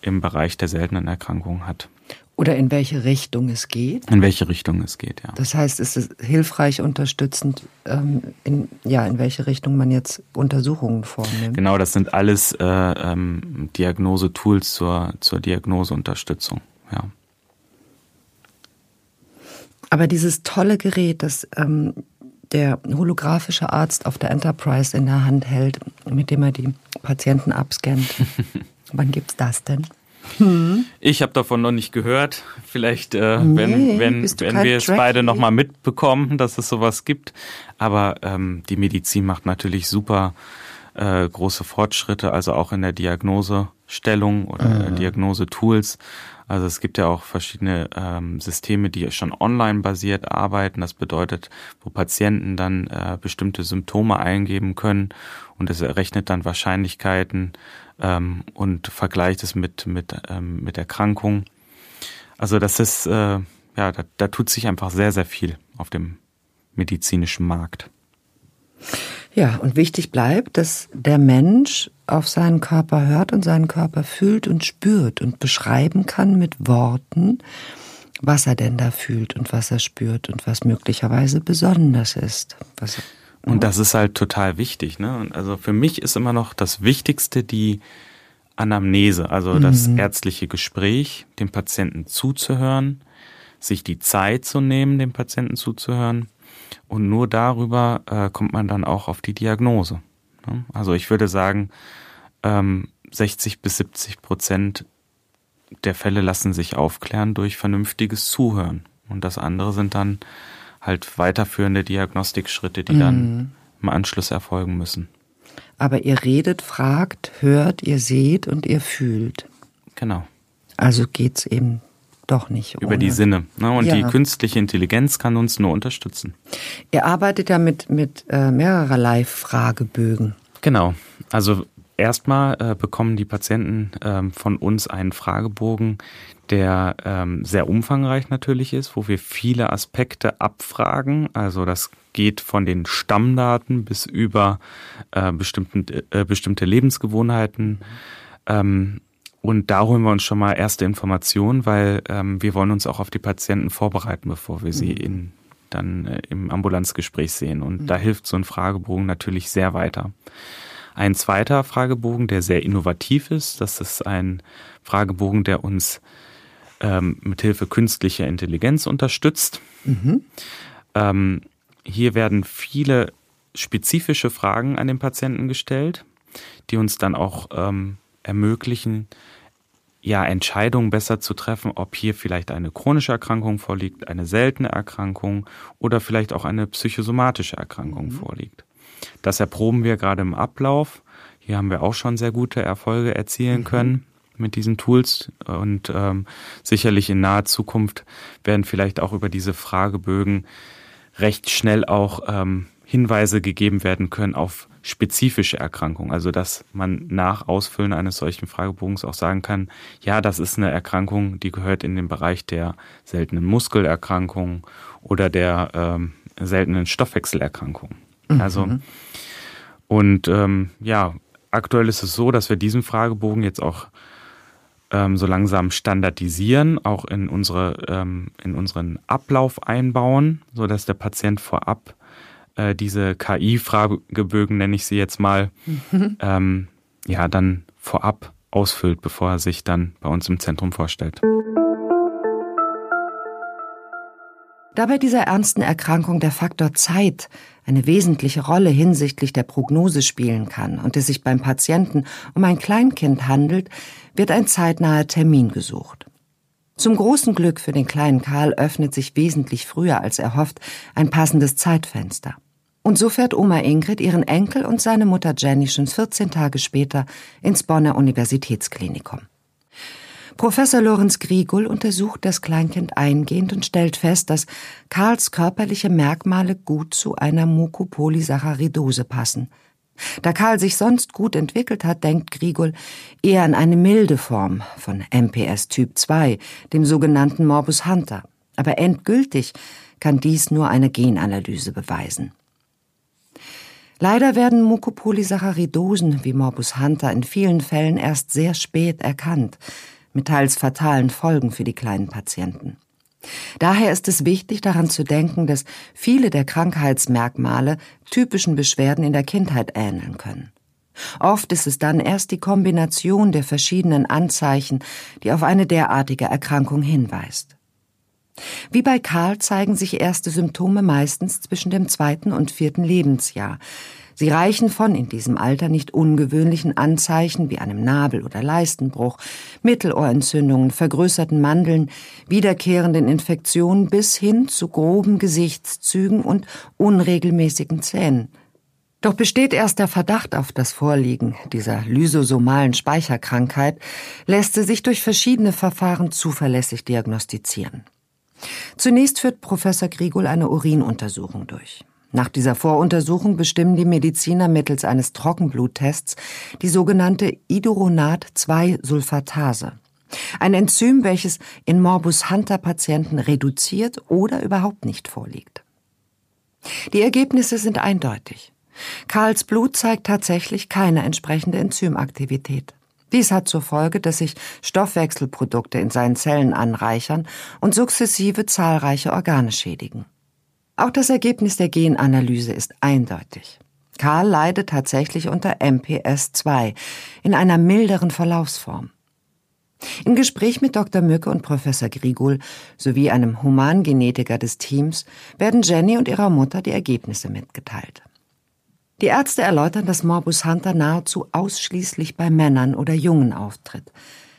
im Bereich der seltenen Erkrankungen hat. Oder in welche Richtung es geht? In welche Richtung es geht, ja. Das heißt, ist es hilfreich, unterstützend, ähm, in, ja, in welche Richtung man jetzt Untersuchungen vornimmt? Genau, das sind alles äh, ähm, Diagnosetools zur, zur Diagnoseunterstützung, ja. Aber dieses tolle Gerät, das ähm, der holographische Arzt auf der Enterprise in der Hand hält, mit dem er die Patienten abscannt, [laughs] wann gibt's das denn? Hm. Ich habe davon noch nicht gehört. Vielleicht, äh, nee, wenn, wenn, wenn wir es beide nochmal mitbekommen, dass es sowas gibt. Aber ähm, die Medizin macht natürlich super äh, große Fortschritte, also auch in der Diagnosestellung oder mhm. Diagnosetools. Also es gibt ja auch verschiedene ähm, Systeme, die schon online basiert arbeiten. Das bedeutet, wo Patienten dann äh, bestimmte Symptome eingeben können und es errechnet dann Wahrscheinlichkeiten ähm, und vergleicht es mit, mit, ähm, mit Erkrankungen. Also das ist, äh, ja, da, da tut sich einfach sehr, sehr viel auf dem medizinischen Markt. Ja, und wichtig bleibt, dass der Mensch auf seinen Körper hört und seinen Körper fühlt und spürt und beschreiben kann mit Worten, was er denn da fühlt und was er spürt und was möglicherweise besonders ist. Was, und das ist halt total wichtig. Ne? Also für mich ist immer noch das Wichtigste die Anamnese, also mhm. das ärztliche Gespräch, dem Patienten zuzuhören, sich die Zeit zu nehmen, dem Patienten zuzuhören und nur darüber äh, kommt man dann auch auf die Diagnose. Ne? Also ich würde sagen, ähm, 60 bis 70 Prozent der Fälle lassen sich aufklären durch vernünftiges Zuhören. Und das andere sind dann halt weiterführende Diagnostikschritte, die mhm. dann im Anschluss erfolgen müssen. Aber ihr redet, fragt, hört, ihr seht und ihr fühlt. Genau. Also geht's eben doch nicht. Über die Sinne. Ne? Und ja. die künstliche Intelligenz kann uns nur unterstützen. Ihr arbeitet ja mit, mit äh, mehrererlei Fragebögen. Genau. Also erstmal äh, bekommen die Patienten ähm, von uns einen Fragebogen, der ähm, sehr umfangreich natürlich ist, wo wir viele Aspekte abfragen. Also das geht von den Stammdaten bis über äh, bestimmten, äh, bestimmte Lebensgewohnheiten. Ähm, und da holen wir uns schon mal erste Informationen, weil ähm, wir wollen uns auch auf die Patienten vorbereiten, bevor wir sie mhm. in, dann äh, im Ambulanzgespräch sehen. Und mhm. da hilft so ein Fragebogen natürlich sehr weiter. Ein zweiter Fragebogen, der sehr innovativ ist, das ist ein Fragebogen, der uns ähm, mit Hilfe künstlicher Intelligenz unterstützt. Mhm. Ähm, hier werden viele spezifische Fragen an den Patienten gestellt, die uns dann auch ähm, ermöglichen, ja, Entscheidungen besser zu treffen, ob hier vielleicht eine chronische Erkrankung vorliegt, eine seltene Erkrankung oder vielleicht auch eine psychosomatische Erkrankung mhm. vorliegt. Das erproben wir gerade im Ablauf. Hier haben wir auch schon sehr gute Erfolge erzielen mhm. können mit diesen Tools und ähm, sicherlich in naher Zukunft werden vielleicht auch über diese Fragebögen recht schnell auch ähm, Hinweise gegeben werden können auf spezifische Erkrankungen. Also dass man nach Ausfüllen eines solchen Fragebogens auch sagen kann, ja, das ist eine Erkrankung, die gehört in den Bereich der seltenen Muskelerkrankungen oder der ähm, seltenen Stoffwechselerkrankungen. Mhm. Also und ähm, ja, aktuell ist es so, dass wir diesen Fragebogen jetzt auch ähm, so langsam standardisieren, auch in unsere ähm, in unseren Ablauf einbauen, so dass der Patient vorab äh, diese KI-Fragebögen, nenne ich sie jetzt mal, mhm. ähm, ja, dann vorab ausfüllt, bevor er sich dann bei uns im Zentrum vorstellt. Da bei dieser ernsten Erkrankung der Faktor Zeit eine wesentliche Rolle hinsichtlich der Prognose spielen kann und es sich beim Patienten um ein Kleinkind handelt, wird ein zeitnaher Termin gesucht. Zum großen Glück für den kleinen Karl öffnet sich wesentlich früher als erhofft ein passendes Zeitfenster. Und so fährt Oma Ingrid ihren Enkel und seine Mutter Jenny schon 14 Tage später ins Bonner Universitätsklinikum. Professor Lorenz Griegul untersucht das Kleinkind eingehend und stellt fest, dass Karls körperliche Merkmale gut zu einer Mucopolysaccharidose passen. Da Karl sich sonst gut entwickelt hat, denkt Grigul eher an eine milde Form von MPS Typ 2, dem sogenannten Morbus Hunter. Aber endgültig kann dies nur eine Genanalyse beweisen. Leider werden Mucopolysaccharidosen wie Morbus Hunter in vielen Fällen erst sehr spät erkannt, mit teils fatalen Folgen für die kleinen Patienten. Daher ist es wichtig, daran zu denken, dass viele der Krankheitsmerkmale typischen Beschwerden in der Kindheit ähneln können. Oft ist es dann erst die Kombination der verschiedenen Anzeichen, die auf eine derartige Erkrankung hinweist. Wie bei Karl zeigen sich erste Symptome meistens zwischen dem zweiten und vierten Lebensjahr. Sie reichen von in diesem Alter nicht ungewöhnlichen Anzeichen wie einem Nabel- oder Leistenbruch, Mittelohrentzündungen, vergrößerten Mandeln, wiederkehrenden Infektionen bis hin zu groben Gesichtszügen und unregelmäßigen Zähnen. Doch besteht erst der Verdacht auf das Vorliegen dieser lysosomalen Speicherkrankheit, lässt sie sich durch verschiedene Verfahren zuverlässig diagnostizieren. Zunächst führt Professor Grigol eine Urinuntersuchung durch. Nach dieser Voruntersuchung bestimmen die Mediziner mittels eines Trockenbluttests die sogenannte Iduronat-2-Sulfatase. Ein Enzym, welches in Morbus Hunter-Patienten reduziert oder überhaupt nicht vorliegt. Die Ergebnisse sind eindeutig. Karls Blut zeigt tatsächlich keine entsprechende Enzymaktivität. Dies hat zur Folge, dass sich Stoffwechselprodukte in seinen Zellen anreichern und sukzessive zahlreiche Organe schädigen. Auch das Ergebnis der Genanalyse ist eindeutig. Karl leidet tatsächlich unter MPS 2 in einer milderen Verlaufsform. Im Gespräch mit Dr. Mücke und Professor Grigol sowie einem Humangenetiker des Teams werden Jenny und ihrer Mutter die Ergebnisse mitgeteilt. Die Ärzte erläutern, dass Morbus Hunter nahezu ausschließlich bei Männern oder Jungen auftritt.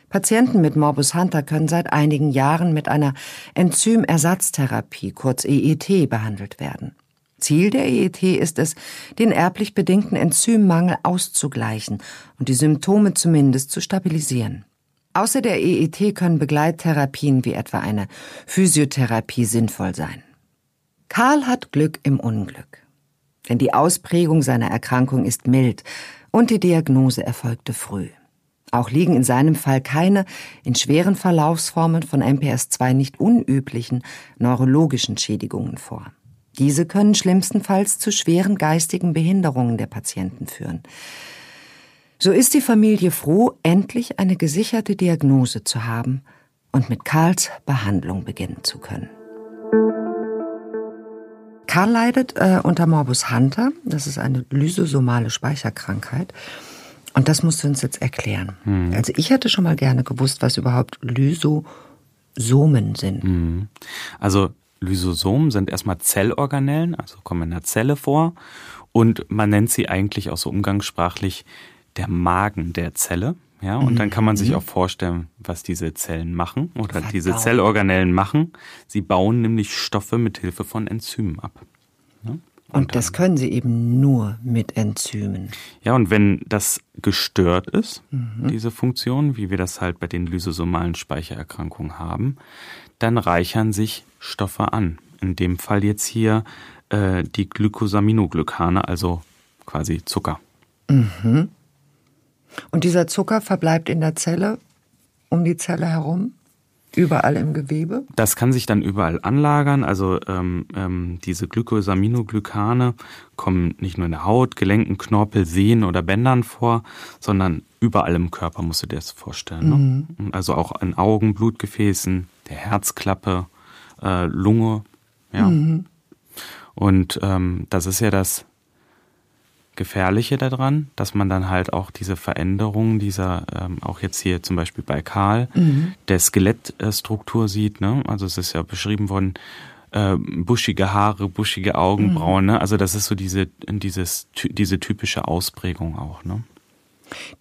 Patienten mit Morbus Hunter können seit einigen Jahren mit einer Enzymersatztherapie, kurz EET, behandelt werden. Ziel der EET ist es, den erblich bedingten Enzymmangel auszugleichen und die Symptome zumindest zu stabilisieren. Außer der EET können Begleittherapien wie etwa eine Physiotherapie sinnvoll sein. Karl hat Glück im Unglück denn die Ausprägung seiner Erkrankung ist mild und die Diagnose erfolgte früh. Auch liegen in seinem Fall keine in schweren Verlaufsformen von MPS II nicht unüblichen neurologischen Schädigungen vor. Diese können schlimmstenfalls zu schweren geistigen Behinderungen der Patienten führen. So ist die Familie froh, endlich eine gesicherte Diagnose zu haben und mit Karls Behandlung beginnen zu können. Karl leidet äh, unter Morbus Hunter. Das ist eine lysosomale Speicherkrankheit. Und das musst du uns jetzt erklären. Mhm. Also ich hätte schon mal gerne gewusst, was überhaupt Lysosomen sind. Mhm. Also Lysosomen sind erstmal Zellorganellen, also kommen in der Zelle vor. Und man nennt sie eigentlich auch so umgangssprachlich der Magen der Zelle. Ja, und mhm. dann kann man sich mhm. auch vorstellen, was diese Zellen machen oder Verdammt. diese Zellorganellen machen. Sie bauen nämlich Stoffe mit Hilfe von Enzymen ab. Ja? Und, das können sie eben nur mit Enzymen. Ja, und wenn das gestört ist, mhm. diese Funktion, wie wir das halt bei den lysosomalen Speichererkrankungen haben, dann reichern sich Stoffe an. In dem Fall jetzt hier äh, die Glycosaminoglycane, also quasi Zucker. Mhm. Und dieser Zucker verbleibt in der Zelle, um die Zelle herum? Überall im Gewebe? Das kann sich dann überall anlagern. Also ähm, ähm, diese Glycosaminoglycane kommen nicht nur in der Haut, Gelenken, Knorpel, Sehnen oder Bändern vor, sondern überall im Körper musst du dir das vorstellen. Ne? Mhm. Also auch in Augen, Blutgefäßen, der Herzklappe, äh, Lunge. Ja. Mhm. Und ähm, das ist ja das Gefährliche daran, dass man dann halt auch diese Veränderungen dieser, ähm, auch jetzt hier zum Beispiel bei Karl, mhm. der Skelettstruktur sieht. Ne? Also es ist ja beschrieben worden, äh, buschige Haare, buschige Augenbrauen. Mhm. Ne? Also das ist so diese, dieses, diese typische Ausprägung auch. Ne?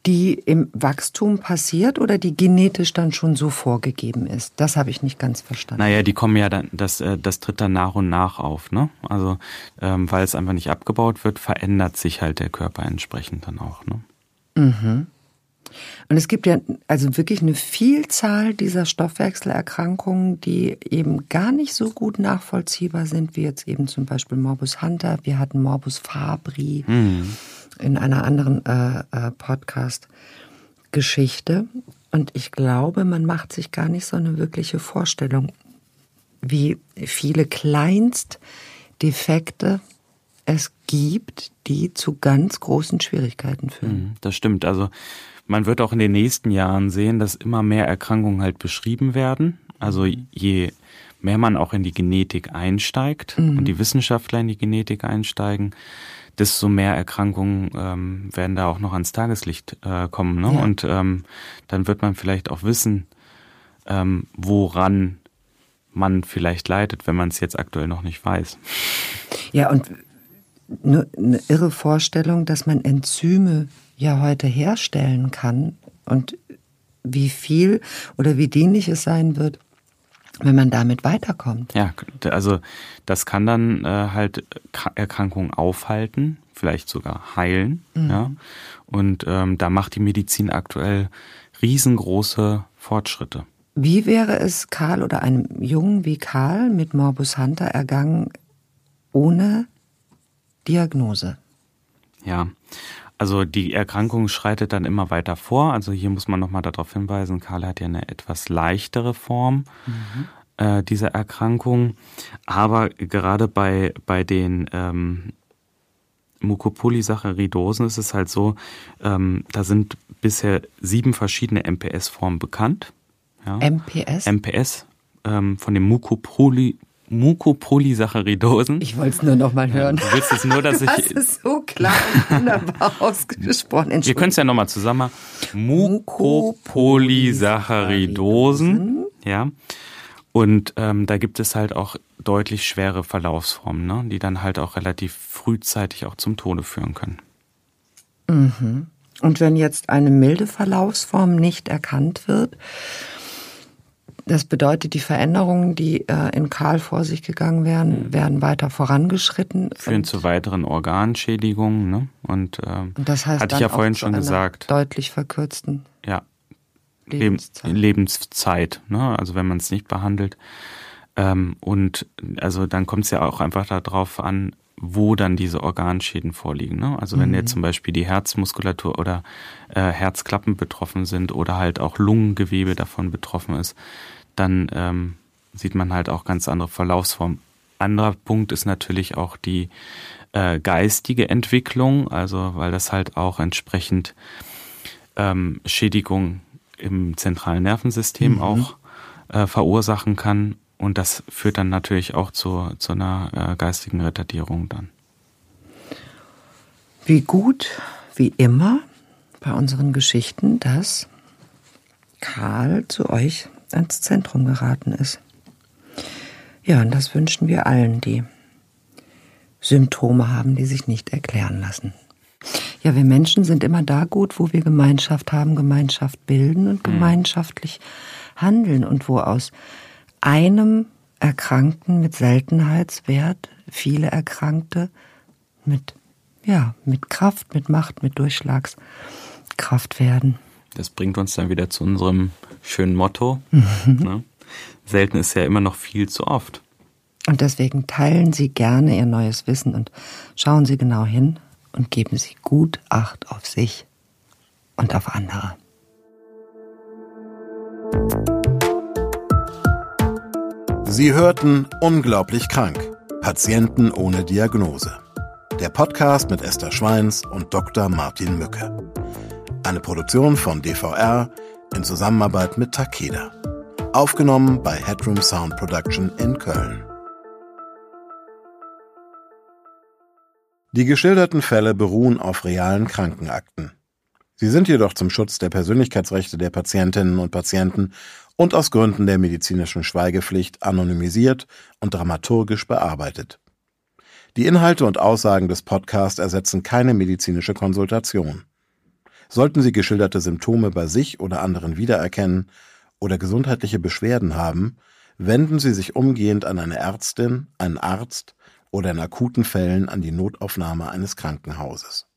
Die im Wachstum passiert oder die genetisch dann schon so vorgegeben ist? Das habe ich nicht ganz verstanden. Naja, die kommen ja dann, das, äh, das tritt dann nach und nach auf, ne? Also ähm, weil es einfach nicht abgebaut wird, verändert sich halt der Körper entsprechend dann auch, ne? Mhm. Und es gibt ja also wirklich eine Vielzahl dieser Stoffwechselerkrankungen, die eben gar nicht so gut nachvollziehbar sind, wie jetzt eben zum Beispiel Morbus Hunter. Wir hatten Morbus Fabri. Mhm in einer anderen äh, äh, Podcast-Geschichte. Und ich glaube, man macht sich gar nicht so eine wirkliche Vorstellung, wie viele Kleinstdefekte es gibt, die zu ganz großen Schwierigkeiten führen. Mhm, das stimmt. Also man wird auch in den nächsten Jahren sehen, dass immer mehr Erkrankungen halt beschrieben werden. Also je mehr man auch in die Genetik einsteigt mhm. und die Wissenschaftler in die Genetik einsteigen, desto mehr Erkrankungen ähm, werden da auch noch ans Tageslicht äh, kommen. Ne? Ja. Und ähm, dann wird man vielleicht auch wissen, ähm, woran man vielleicht leidet, wenn man es jetzt aktuell noch nicht weiß. Ja, und eine, eine irre Vorstellung, dass man Enzyme ja heute herstellen kann und wie viel oder wie dienlich es sein wird, wenn man damit weiterkommt. Ja, also das kann dann äh, halt Erkrankungen aufhalten, vielleicht sogar heilen. Mhm. Ja, und ähm, da macht die Medizin aktuell riesengroße Fortschritte. Wie wäre es Karl oder einem Jungen wie Karl mit Morbus Hunter ergangen ohne Diagnose? Ja, also die Erkrankung schreitet dann immer weiter vor. Also hier muss man nochmal darauf hinweisen, Karl hat ja eine etwas leichtere Form mhm. äh, dieser Erkrankung. Aber gerade bei, bei den ähm, Mucopolysaccharidosen ist es halt so, ähm, da sind bisher sieben verschiedene MPS-Formen bekannt. Ja. MPS? MPS, ähm, von dem Mucopoly, Mucopolysaccharidosen. Ich wollte es nur noch mal hören. Du willst es nur, dass du ich. Das ist so klar und wunderbar [laughs] ausgesprochen. Wir können es ja nochmal zusammen machen. Mucopolysaccharidosen. Ja. Und ähm, da gibt es halt auch deutlich schwere Verlaufsformen, ne? die dann halt auch relativ frühzeitig auch zum Tode führen können. Mhm. Und wenn jetzt eine milde Verlaufsform nicht erkannt wird, das bedeutet, die Veränderungen, die äh, in Karl vor sich gegangen wären, werden weiter vorangeschritten. Führen zu weiteren Organschädigungen. Ne? Und, äh, und das heißt, hatte ich ja vorhin schon gesagt. Deutlich verkürzten. Ja. Lebenszeit. Lebenszeit ne? Also wenn man es nicht behandelt. Ähm, und also dann kommt es ja auch einfach darauf an, wo dann diese Organschäden vorliegen. Ne? Also wenn mhm. jetzt zum Beispiel die Herzmuskulatur oder äh, Herzklappen betroffen sind oder halt auch Lungengewebe davon betroffen ist, dann ähm, sieht man halt auch ganz andere Verlaufsformen. Anderer Punkt ist natürlich auch die äh, geistige Entwicklung, also weil das halt auch entsprechend ähm, Schädigung im zentralen Nervensystem mhm. auch äh, verursachen kann. Und das führt dann natürlich auch zu, zu einer äh, geistigen Retardierung dann. Wie gut, wie immer bei unseren Geschichten, dass Karl zu euch ans Zentrum geraten ist. Ja, und das wünschen wir allen, die Symptome haben, die sich nicht erklären lassen. Ja, wir Menschen sind immer da gut, wo wir Gemeinschaft haben, Gemeinschaft bilden und mhm. gemeinschaftlich handeln und wo aus einem Erkrankten mit Seltenheitswert viele Erkrankte mit, ja, mit Kraft, mit Macht, mit Durchschlagskraft werden. Das bringt uns dann wieder zu unserem schönen Motto. Mhm. Ne? Selten ist ja immer noch viel zu oft. Und deswegen teilen Sie gerne Ihr neues Wissen und schauen Sie genau hin und geben Sie gut Acht auf sich und auf andere. Sie hörten Unglaublich krank. Patienten ohne Diagnose. Der Podcast mit Esther Schweins und Dr. Martin Mücke. Eine Produktion von DVR in Zusammenarbeit mit Takeda. Aufgenommen bei Headroom Sound Production in Köln. Die geschilderten Fälle beruhen auf realen Krankenakten. Sie sind jedoch zum Schutz der Persönlichkeitsrechte der Patientinnen und Patienten und aus Gründen der medizinischen Schweigepflicht anonymisiert und dramaturgisch bearbeitet. Die Inhalte und Aussagen des Podcasts ersetzen keine medizinische Konsultation. Sollten Sie geschilderte Symptome bei sich oder anderen wiedererkennen oder gesundheitliche Beschwerden haben, wenden Sie sich umgehend an eine Ärztin, einen Arzt oder in akuten Fällen an die Notaufnahme eines Krankenhauses.